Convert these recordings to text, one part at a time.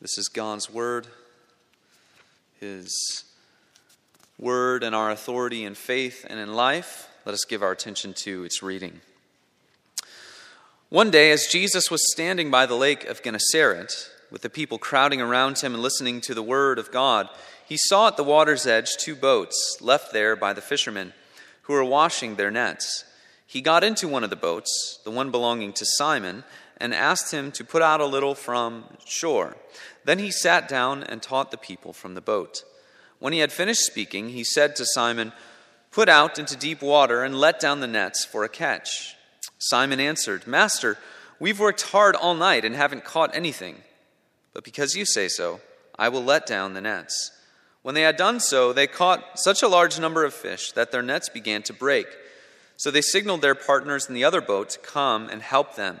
This is God's word, His word and our authority in faith and in life. Let us give our attention to its reading. One day, as Jesus was standing by the lake of Gennesaret, with the people crowding around him and listening to the word of God, he saw at the water's edge two boats left there by the fishermen who were washing their nets. He got into one of the boats, the one belonging to Simon, and asked him to put out a little from shore. Then he sat down and taught the people from the boat. When he had finished speaking, he said to Simon, Put out into deep water and let down the nets for a catch. Simon answered, Master, we've worked hard all night and haven't caught anything. But because you say so, I will let down the nets. When they had done so, they caught such a large number of fish that their nets began to break. So they signaled their partners in the other boat to come and help them.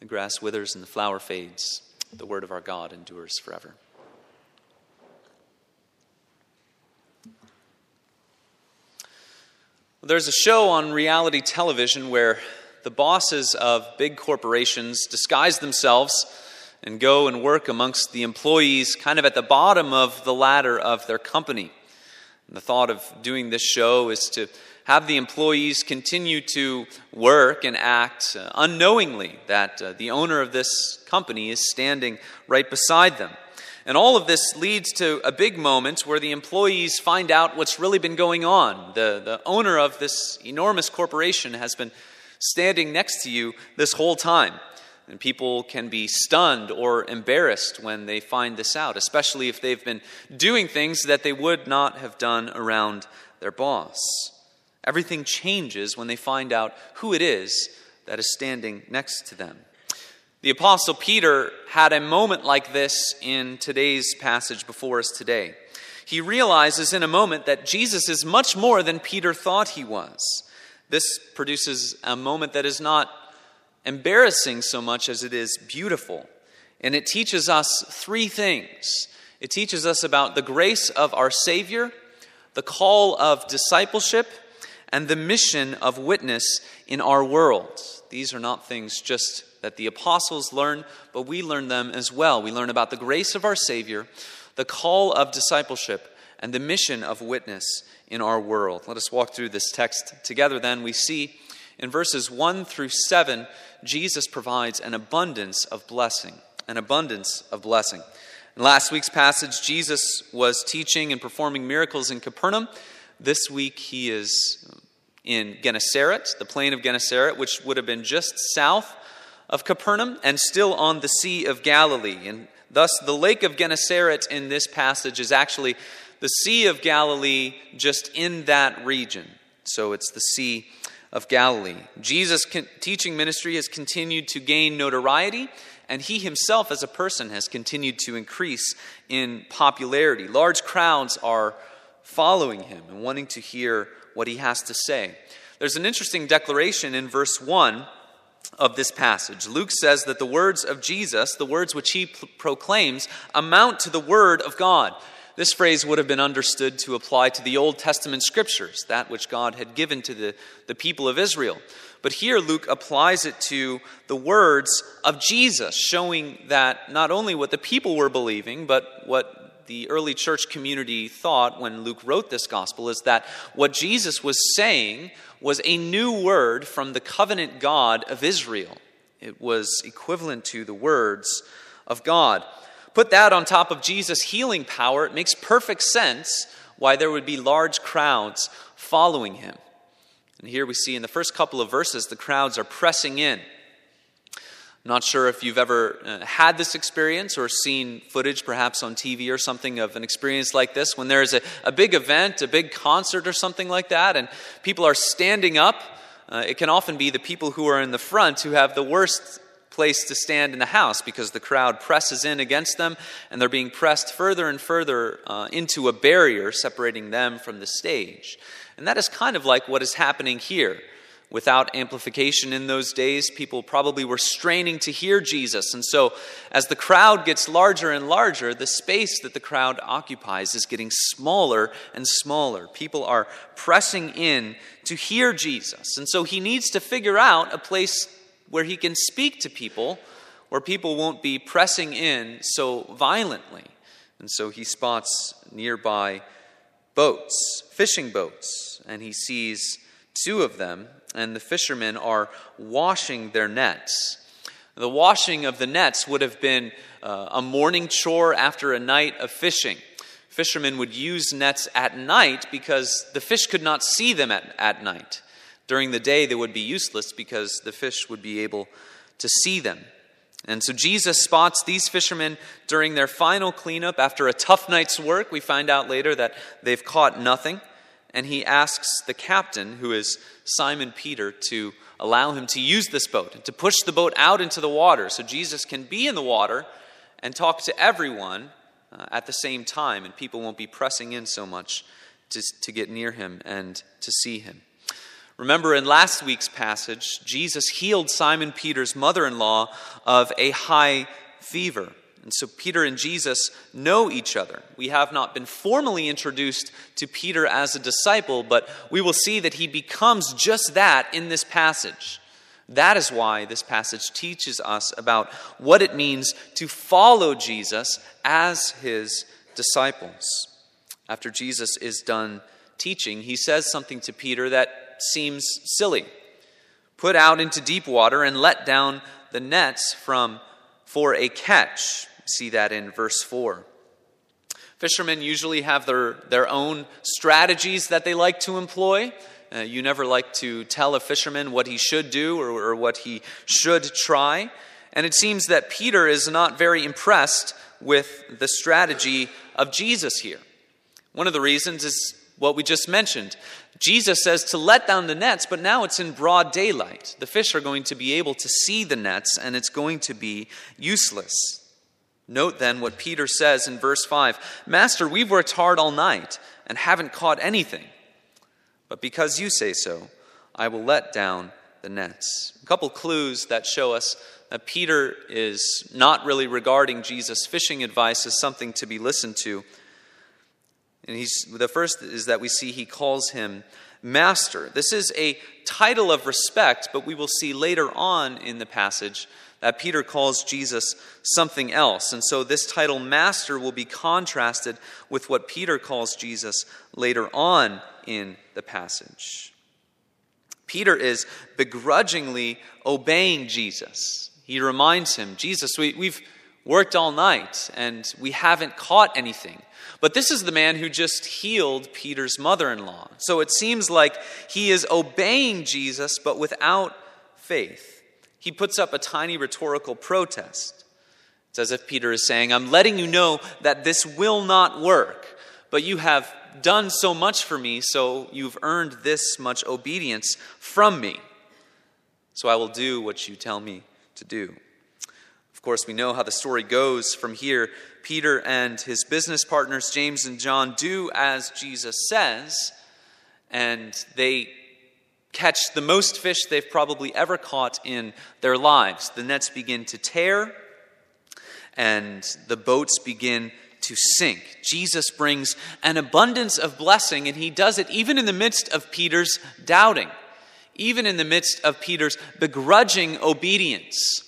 The grass withers and the flower fades. The word of our God endures forever. There's a show on reality television where the bosses of big corporations disguise themselves and go and work amongst the employees kind of at the bottom of the ladder of their company. And the thought of doing this show is to have the employees continue to work and act uh, unknowingly that uh, the owner of this company is standing right beside them. And all of this leads to a big moment where the employees find out what's really been going on. The, the owner of this enormous corporation has been standing next to you this whole time. And people can be stunned or embarrassed when they find this out, especially if they've been doing things that they would not have done around their boss. Everything changes when they find out who it is that is standing next to them. The Apostle Peter had a moment like this in today's passage before us today. He realizes in a moment that Jesus is much more than Peter thought he was. This produces a moment that is not embarrassing so much as it is beautiful. And it teaches us three things it teaches us about the grace of our Savior, the call of discipleship, and the mission of witness in our world. These are not things just that the apostles learn, but we learn them as well. We learn about the grace of our Savior, the call of discipleship, and the mission of witness in our world. Let us walk through this text together then. We see in verses 1 through 7, Jesus provides an abundance of blessing, an abundance of blessing. In last week's passage, Jesus was teaching and performing miracles in Capernaum. This week, he is in Gennesaret, the plain of Gennesaret, which would have been just south of Capernaum and still on the Sea of Galilee. And thus, the lake of Gennesaret in this passage is actually the Sea of Galilee just in that region. So it's the Sea of Galilee. Jesus' teaching ministry has continued to gain notoriety, and he himself, as a person, has continued to increase in popularity. Large crowds are following him and wanting to hear what he has to say. There's an interesting declaration in verse 1 of this passage. Luke says that the words of Jesus, the words which he proclaims, amount to the word of God. This phrase would have been understood to apply to the Old Testament scriptures, that which God had given to the, the people of Israel. But here Luke applies it to the words of Jesus, showing that not only what the people were believing, but what the early church community thought when Luke wrote this gospel is that what Jesus was saying was a new word from the covenant God of Israel. It was equivalent to the words of God. Put that on top of Jesus' healing power, it makes perfect sense why there would be large crowds following him. And here we see in the first couple of verses, the crowds are pressing in. Not sure if you've ever uh, had this experience or seen footage, perhaps on TV or something, of an experience like this when there's a, a big event, a big concert or something like that, and people are standing up. Uh, it can often be the people who are in the front who have the worst place to stand in the house because the crowd presses in against them and they're being pressed further and further uh, into a barrier separating them from the stage. And that is kind of like what is happening here. Without amplification in those days, people probably were straining to hear Jesus. And so, as the crowd gets larger and larger, the space that the crowd occupies is getting smaller and smaller. People are pressing in to hear Jesus. And so, he needs to figure out a place where he can speak to people where people won't be pressing in so violently. And so, he spots nearby boats, fishing boats, and he sees two of them and the fishermen are washing their nets. The washing of the nets would have been uh, a morning chore after a night of fishing. Fishermen would use nets at night because the fish could not see them at, at night. During the day, they would be useless because the fish would be able to see them. And so Jesus spots these fishermen during their final cleanup after a tough night's work. We find out later that they've caught nothing and he asks the captain, who is Simon Peter, to allow him to use this boat, and to push the boat out into the water so Jesus can be in the water and talk to everyone uh, at the same time, and people won't be pressing in so much to, to get near him and to see him. Remember in last week's passage, Jesus healed Simon Peter's mother in law of a high fever. And so Peter and Jesus know each other. We have not been formally introduced to Peter as a disciple, but we will see that he becomes just that in this passage. That is why this passage teaches us about what it means to follow Jesus as his disciples. After Jesus is done teaching, he says something to Peter that seems silly. Put out into deep water and let down the nets from for a catch see that in verse 4. Fishermen usually have their, their own strategies that they like to employ. Uh, you never like to tell a fisherman what he should do or, or what he should try. And it seems that Peter is not very impressed with the strategy of Jesus here. One of the reasons is what we just mentioned. Jesus says to let down the nets, but now it's in broad daylight. The fish are going to be able to see the nets, and it's going to be useless. Note then what Peter says in verse 5 Master, we've worked hard all night and haven't caught anything. But because you say so, I will let down the nets. A couple clues that show us that Peter is not really regarding Jesus' fishing advice as something to be listened to. And he's, the first is that we see he calls him Master. This is a title of respect, but we will see later on in the passage that Peter calls Jesus something else. And so this title, Master, will be contrasted with what Peter calls Jesus later on in the passage. Peter is begrudgingly obeying Jesus. He reminds him, Jesus, we, we've worked all night and we haven't caught anything. But this is the man who just healed Peter's mother in law. So it seems like he is obeying Jesus, but without faith he puts up a tiny rhetorical protest. It's as if Peter is saying, I'm letting you know that this will not work, but you have done so much for me, so you've earned this much obedience from me. So I will do what you tell me to do. Of course, we know how the story goes from here. Peter and his business partners, James and John, do as Jesus says, and they catch the most fish they've probably ever caught in their lives. The nets begin to tear and the boats begin to sink. Jesus brings an abundance of blessing, and he does it even in the midst of Peter's doubting, even in the midst of Peter's begrudging obedience.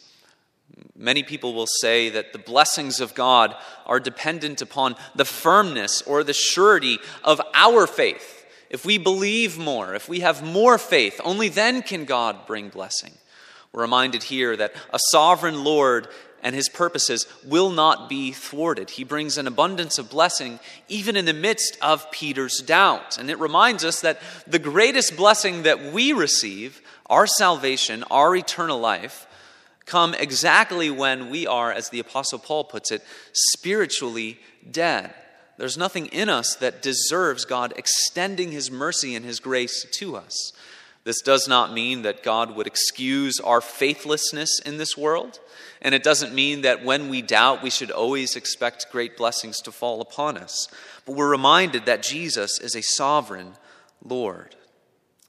Many people will say that the blessings of God are dependent upon the firmness or the surety of our faith if we believe more, if we have more faith, only then can God bring blessing. We're reminded here that a sovereign Lord and his purposes will not be thwarted. He brings an abundance of blessing even in the midst of Peter's doubt. And it reminds us that the greatest blessing that we receive, our salvation, our eternal life, come exactly when we are, as the Apostle Paul puts it, spiritually dead. There's nothing in us that deserves God extending His mercy and His grace to us. This does not mean that God would excuse our faithlessness in this world, and it doesn't mean that when we doubt, we should always expect great blessings to fall upon us. But we're reminded that Jesus is a sovereign Lord.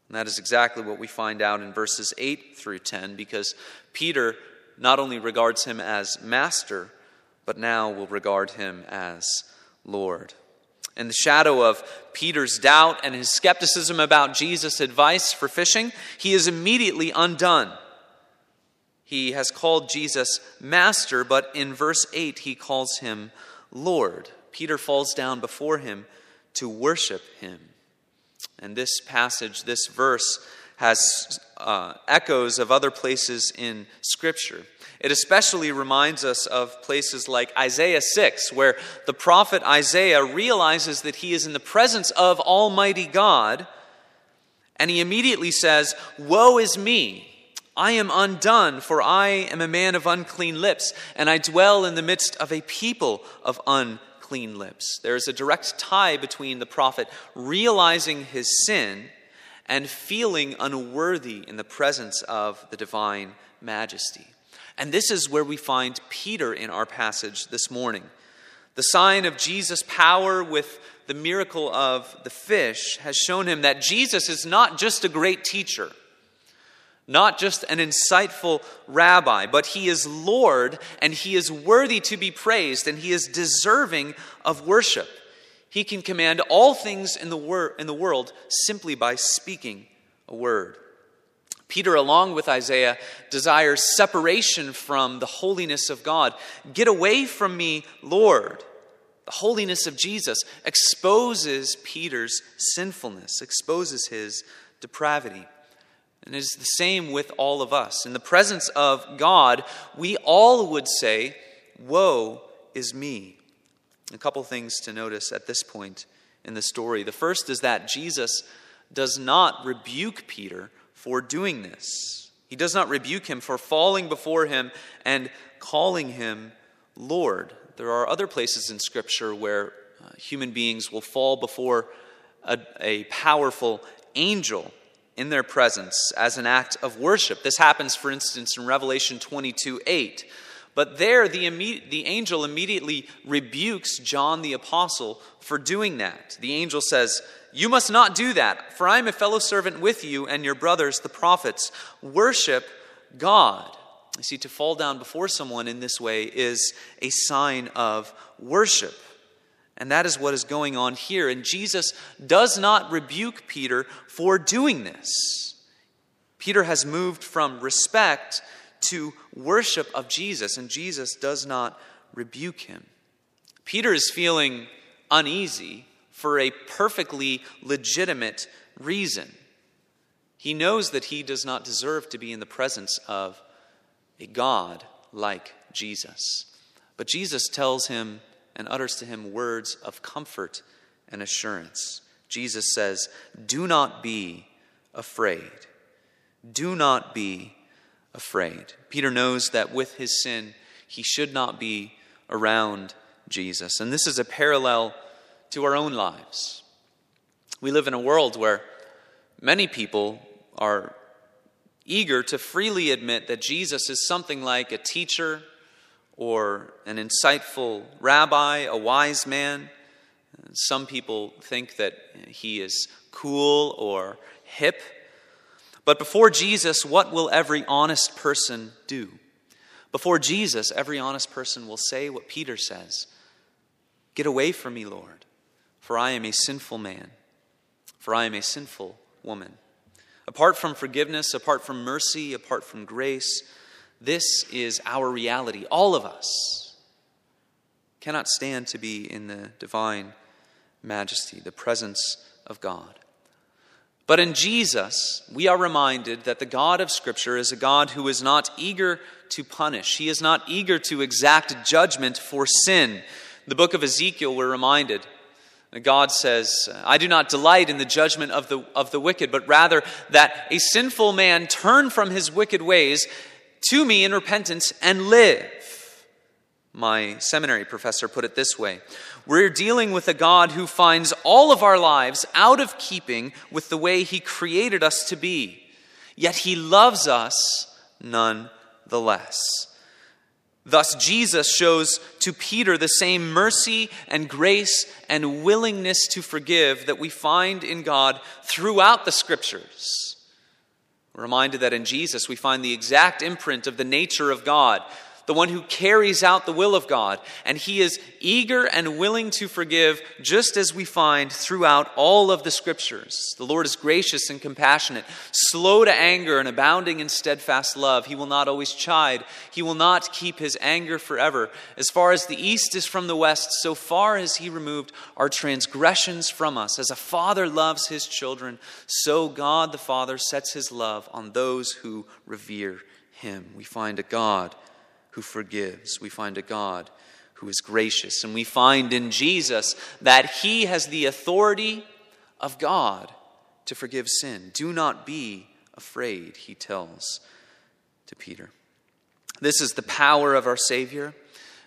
And that is exactly what we find out in verses 8 through 10, because Peter not only regards him as master, but now will regard him as Lord. In the shadow of Peter's doubt and his skepticism about Jesus' advice for fishing, he is immediately undone. He has called Jesus Master, but in verse 8 he calls him Lord. Peter falls down before him to worship him. And this passage, this verse, has uh, echoes of other places in Scripture. It especially reminds us of places like Isaiah 6, where the prophet Isaiah realizes that he is in the presence of Almighty God, and he immediately says, Woe is me! I am undone, for I am a man of unclean lips, and I dwell in the midst of a people of unclean lips. There is a direct tie between the prophet realizing his sin and feeling unworthy in the presence of the divine majesty. And this is where we find Peter in our passage this morning. The sign of Jesus' power with the miracle of the fish has shown him that Jesus is not just a great teacher, not just an insightful rabbi, but he is Lord and he is worthy to be praised and he is deserving of worship. He can command all things in the, wor- in the world simply by speaking a word. Peter, along with Isaiah, desires separation from the holiness of God. Get away from me, Lord. The holiness of Jesus exposes Peter's sinfulness, exposes his depravity. And it is the same with all of us. In the presence of God, we all would say, Woe is me. A couple things to notice at this point in the story. The first is that Jesus does not rebuke Peter for doing this. He does not rebuke him for falling before him and calling him Lord. There are other places in Scripture where uh, human beings will fall before a, a powerful angel in their presence as an act of worship. This happens, for instance, in Revelation 22 8. But there, the, the angel immediately rebukes John the apostle for doing that. The angel says, You must not do that, for I am a fellow servant with you and your brothers, the prophets. Worship God. You see, to fall down before someone in this way is a sign of worship. And that is what is going on here. And Jesus does not rebuke Peter for doing this. Peter has moved from respect to worship of Jesus, and Jesus does not rebuke him. Peter is feeling uneasy for a perfectly legitimate reason. He knows that he does not deserve to be in the presence of a God like Jesus. But Jesus tells him and utters to him words of comfort and assurance. Jesus says, Do not be afraid. Do not be afraid. Peter knows that with his sin, he should not be around Jesus. And this is a parallel to our own lives. We live in a world where many people are eager to freely admit that Jesus is something like a teacher or an insightful rabbi, a wise man. Some people think that he is cool or hip. But before Jesus, what will every honest person do? Before Jesus, every honest person will say what Peter says Get away from me, Lord, for I am a sinful man, for I am a sinful woman. Apart from forgiveness, apart from mercy, apart from grace, this is our reality. All of us cannot stand to be in the divine majesty, the presence of God. But in Jesus, we are reminded that the God of Scripture is a God who is not eager to punish. He is not eager to exact judgment for sin. The book of Ezekiel, we're reminded, God says, I do not delight in the judgment of the, of the wicked, but rather that a sinful man turn from his wicked ways to me in repentance and live. My seminary professor put it this way We're dealing with a God who finds all of our lives out of keeping with the way He created us to be. Yet he loves us nonetheless. Thus, Jesus shows to Peter the same mercy and grace and willingness to forgive that we find in God throughout the Scriptures. We're reminded that in Jesus we find the exact imprint of the nature of God the one who carries out the will of God. And he is eager and willing to forgive, just as we find throughout all of the scriptures. The Lord is gracious and compassionate, slow to anger and abounding in steadfast love. He will not always chide, he will not keep his anger forever. As far as the east is from the west, so far has he removed our transgressions from us. As a father loves his children, so God the Father sets his love on those who revere him. We find a God who forgives. We find a God who is gracious. And we find in Jesus that he has the authority of God to forgive sin. Do not be afraid, he tells to Peter. This is the power of our Savior,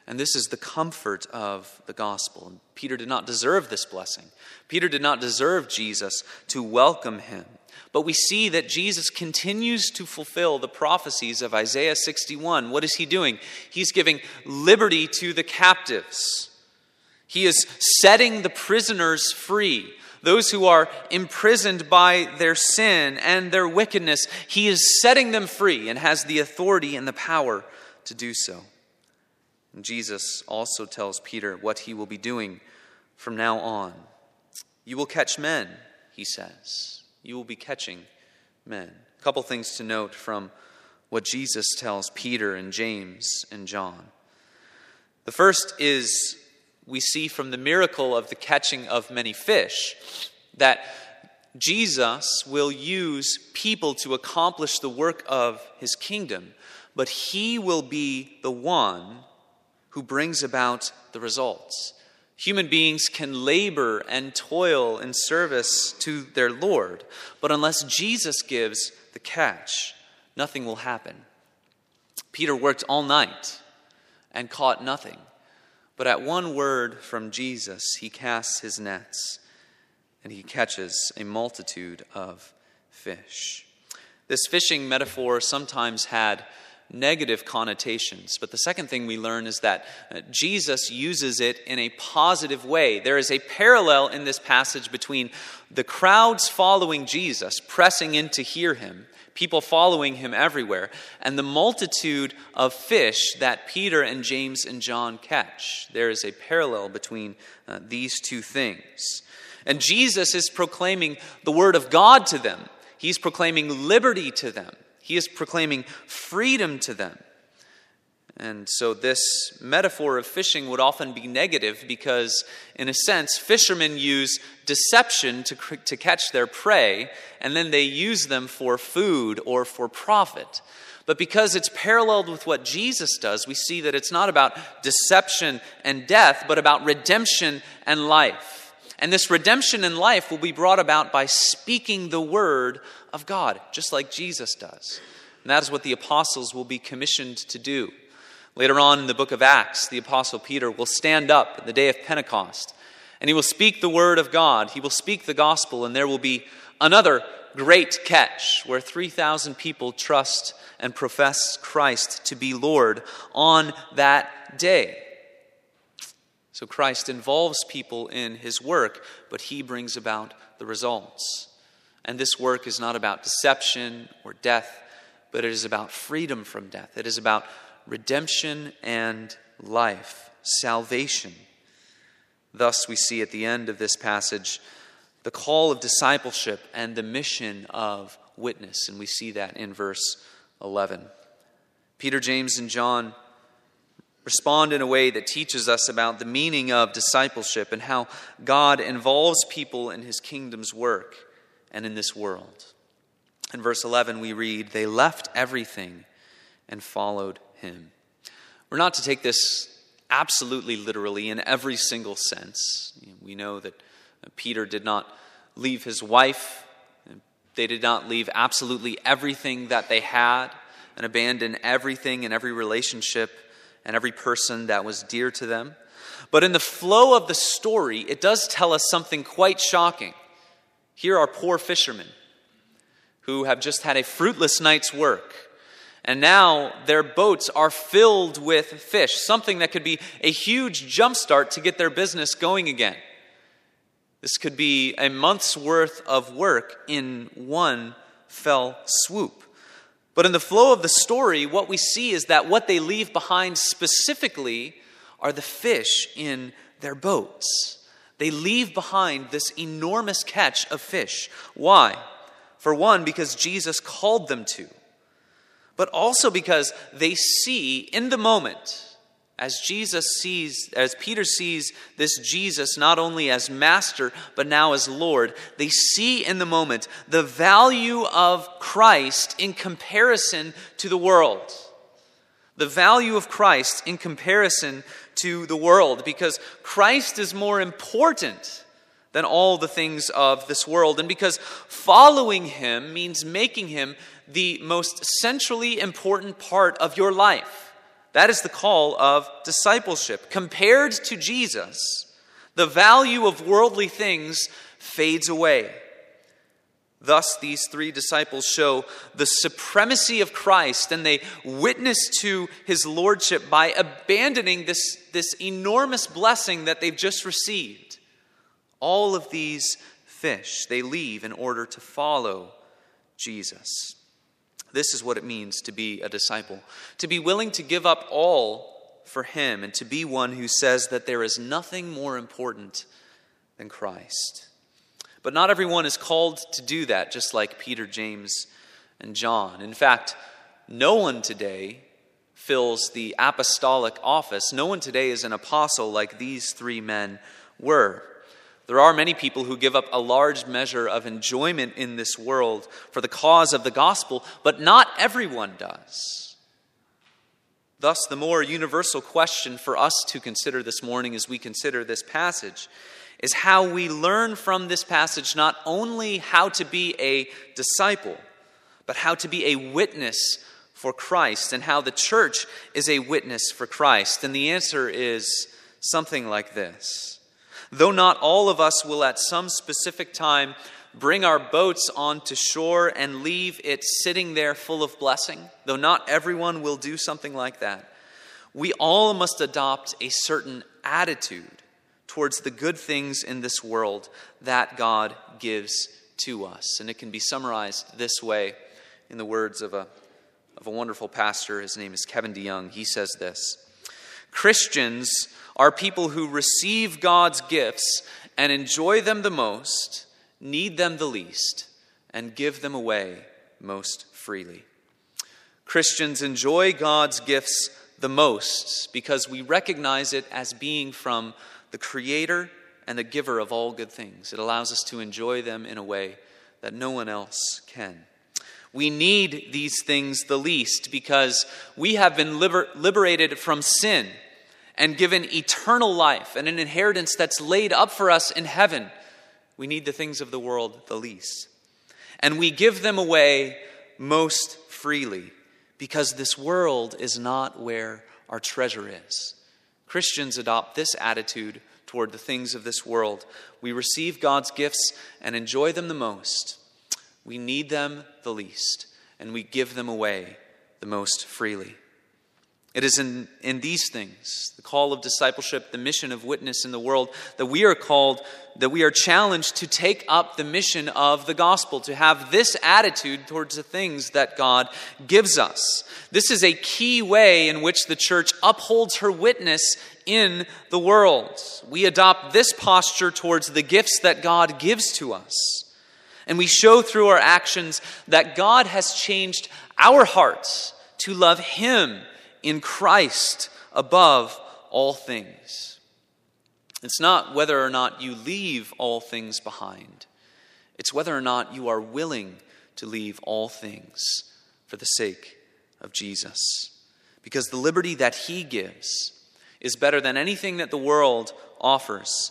and this is the comfort of the gospel. And Peter did not deserve this blessing. Peter did not deserve Jesus to welcome him. But we see that Jesus continues to fulfill the prophecies of Isaiah 61. What is he doing? He's giving liberty to the captives. He is setting the prisoners free, those who are imprisoned by their sin and their wickedness. He is setting them free and has the authority and the power to do so. Jesus also tells Peter what he will be doing from now on. You will catch men, he says you will be catching men. A couple things to note from what Jesus tells Peter and James and John. The first is we see from the miracle of the catching of many fish that Jesus will use people to accomplish the work of his kingdom, but he will be the one who brings about the results. Human beings can labor and toil in service to their Lord, but unless Jesus gives the catch, nothing will happen. Peter worked all night and caught nothing, but at one word from Jesus, he casts his nets and he catches a multitude of fish. This fishing metaphor sometimes had negative connotations. But the second thing we learn is that uh, Jesus uses it in a positive way. There is a parallel in this passage between the crowds following Jesus, pressing in to hear him, people following him everywhere, and the multitude of fish that Peter and James and John catch. There is a parallel between uh, these two things. And Jesus is proclaiming the word of God to them. He's proclaiming liberty to them. He is proclaiming freedom to them. And so, this metaphor of fishing would often be negative because, in a sense, fishermen use deception to, to catch their prey, and then they use them for food or for profit. But because it's paralleled with what Jesus does, we see that it's not about deception and death, but about redemption and life. And this redemption and life will be brought about by speaking the word of God, just like Jesus does. And that is what the apostles will be commissioned to do. Later on in the book of Acts, the apostle Peter will stand up in the day of Pentecost and he will speak the word of God. He will speak the gospel, and there will be another great catch where 3,000 people trust and profess Christ to be Lord on that day. So Christ involves people in his work, but he brings about the results. And this work is not about deception or death, but it is about freedom from death. It is about redemption and life, salvation. Thus, we see at the end of this passage the call of discipleship and the mission of witness. And we see that in verse 11. Peter, James, and John respond in a way that teaches us about the meaning of discipleship and how God involves people in his kingdom's work and in this world. In verse 11, we read, They left everything and followed him. We're not to take this absolutely literally in every single sense. We know that Peter did not leave his wife, they did not leave absolutely everything that they had and abandon everything and every relationship and every person that was dear to them. But in the flow of the story, it does tell us something quite shocking. Here are poor fishermen who have just had a fruitless night's work. And now their boats are filled with fish, something that could be a huge jumpstart to get their business going again. This could be a month's worth of work in one fell swoop. But in the flow of the story, what we see is that what they leave behind specifically are the fish in their boats. They leave behind this enormous catch of fish. Why? For one, because Jesus called them to, but also because they see in the moment as Jesus sees, as Peter sees this Jesus not only as master, but now as Lord, they see in the moment the value of Christ in comparison to the world. The value of Christ in comparison to the world, because Christ is more important than all the things of this world, and because following him means making him the most centrally important part of your life. That is the call of discipleship. Compared to Jesus, the value of worldly things fades away. Thus, these three disciples show the supremacy of Christ and they witness to his lordship by abandoning this, this enormous blessing that they've just received. All of these fish they leave in order to follow Jesus. This is what it means to be a disciple to be willing to give up all for Him and to be one who says that there is nothing more important than Christ. But not everyone is called to do that, just like Peter, James, and John. In fact, no one today fills the apostolic office. No one today is an apostle like these three men were. There are many people who give up a large measure of enjoyment in this world for the cause of the gospel, but not everyone does. Thus, the more universal question for us to consider this morning as we consider this passage is how we learn from this passage not only how to be a disciple, but how to be a witness for Christ and how the church is a witness for Christ. And the answer is something like this. Though not all of us will at some specific time bring our boats onto shore and leave it sitting there full of blessing, though not everyone will do something like that, we all must adopt a certain attitude towards the good things in this world that God gives to us. And it can be summarized this way in the words of a, of a wonderful pastor. His name is Kevin DeYoung. He says this Christians are people who receive God's gifts and enjoy them the most, need them the least, and give them away most freely. Christians enjoy God's gifts the most because we recognize it as being from the Creator and the giver of all good things. It allows us to enjoy them in a way that no one else can. We need these things the least because we have been liber- liberated from sin and given eternal life and an inheritance that's laid up for us in heaven, we need the things of the world the least. And we give them away most freely because this world is not where our treasure is. Christians adopt this attitude toward the things of this world. We receive God's gifts and enjoy them the most. We need them the least, and we give them away the most freely. It is in, in these things, the call of discipleship, the mission of witness in the world, that we are called, that we are challenged to take up the mission of the gospel, to have this attitude towards the things that God gives us. This is a key way in which the church upholds her witness in the world. We adopt this posture towards the gifts that God gives to us. And we show through our actions that God has changed our hearts to love Him in Christ above all things. It's not whether or not you leave all things behind, it's whether or not you are willing to leave all things for the sake of Jesus. Because the liberty that He gives is better than anything that the world offers.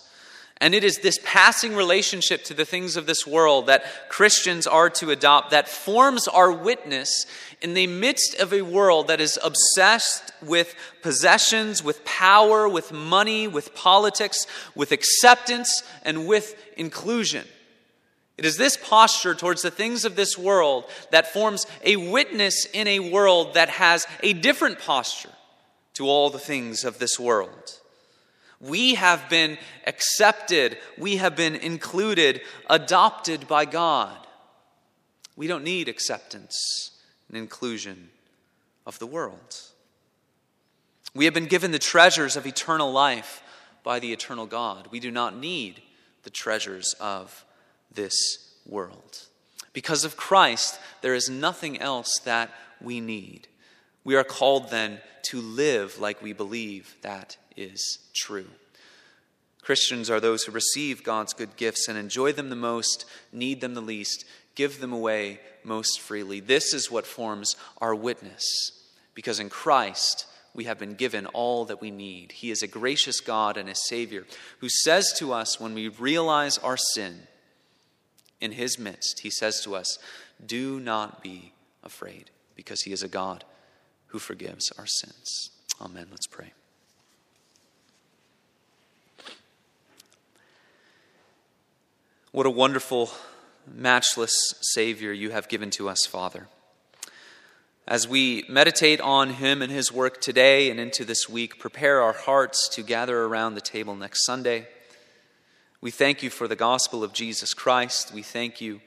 And it is this passing relationship to the things of this world that Christians are to adopt that forms our witness in the midst of a world that is obsessed with possessions, with power, with money, with politics, with acceptance, and with inclusion. It is this posture towards the things of this world that forms a witness in a world that has a different posture to all the things of this world. We have been accepted, we have been included, adopted by God. We don't need acceptance and inclusion of the world. We have been given the treasures of eternal life by the eternal God. We do not need the treasures of this world. Because of Christ, there is nothing else that we need. We are called then to live like we believe that is true. Christians are those who receive God's good gifts and enjoy them the most, need them the least, give them away most freely. This is what forms our witness, because in Christ we have been given all that we need. He is a gracious God and a Savior who says to us when we realize our sin in His midst, He says to us, Do not be afraid, because He is a God who forgives our sins. Amen. Let's pray. What a wonderful, matchless Savior you have given to us, Father. As we meditate on Him and His work today and into this week, prepare our hearts to gather around the table next Sunday. We thank you for the gospel of Jesus Christ. We thank you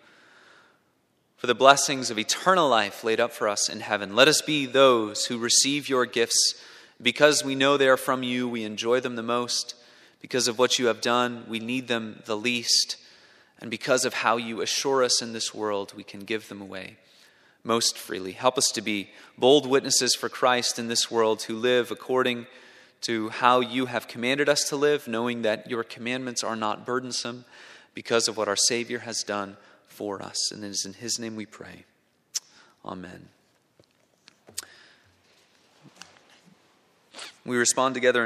for the blessings of eternal life laid up for us in heaven. Let us be those who receive your gifts because we know they are from you. We enjoy them the most. Because of what you have done, we need them the least. And because of how you assure us in this world, we can give them away most freely. Help us to be bold witnesses for Christ in this world who live according to how you have commanded us to live, knowing that your commandments are not burdensome because of what our Savior has done for us. And it is in His name we pray. Amen. We respond together